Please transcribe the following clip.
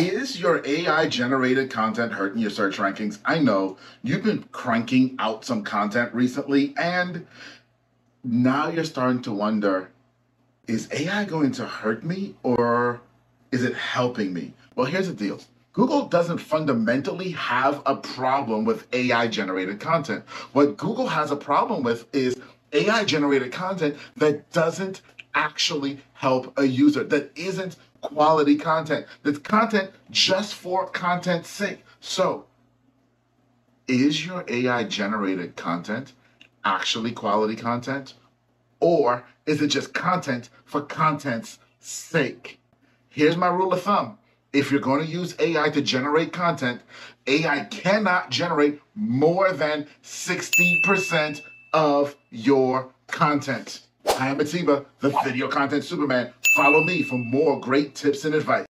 Is your AI generated content hurting your search rankings? I know you've been cranking out some content recently, and now you're starting to wonder is AI going to hurt me or is it helping me? Well, here's the deal Google doesn't fundamentally have a problem with AI generated content. What Google has a problem with is AI generated content that doesn't actually help a user, that isn't quality content. That's content just for content's sake. So, is your AI generated content actually quality content? Or is it just content for content's sake? Here's my rule of thumb. If you're going to use AI to generate content, AI cannot generate more than 60% of your content. I am Atiba, the video content superman. Follow me for more great tips and advice.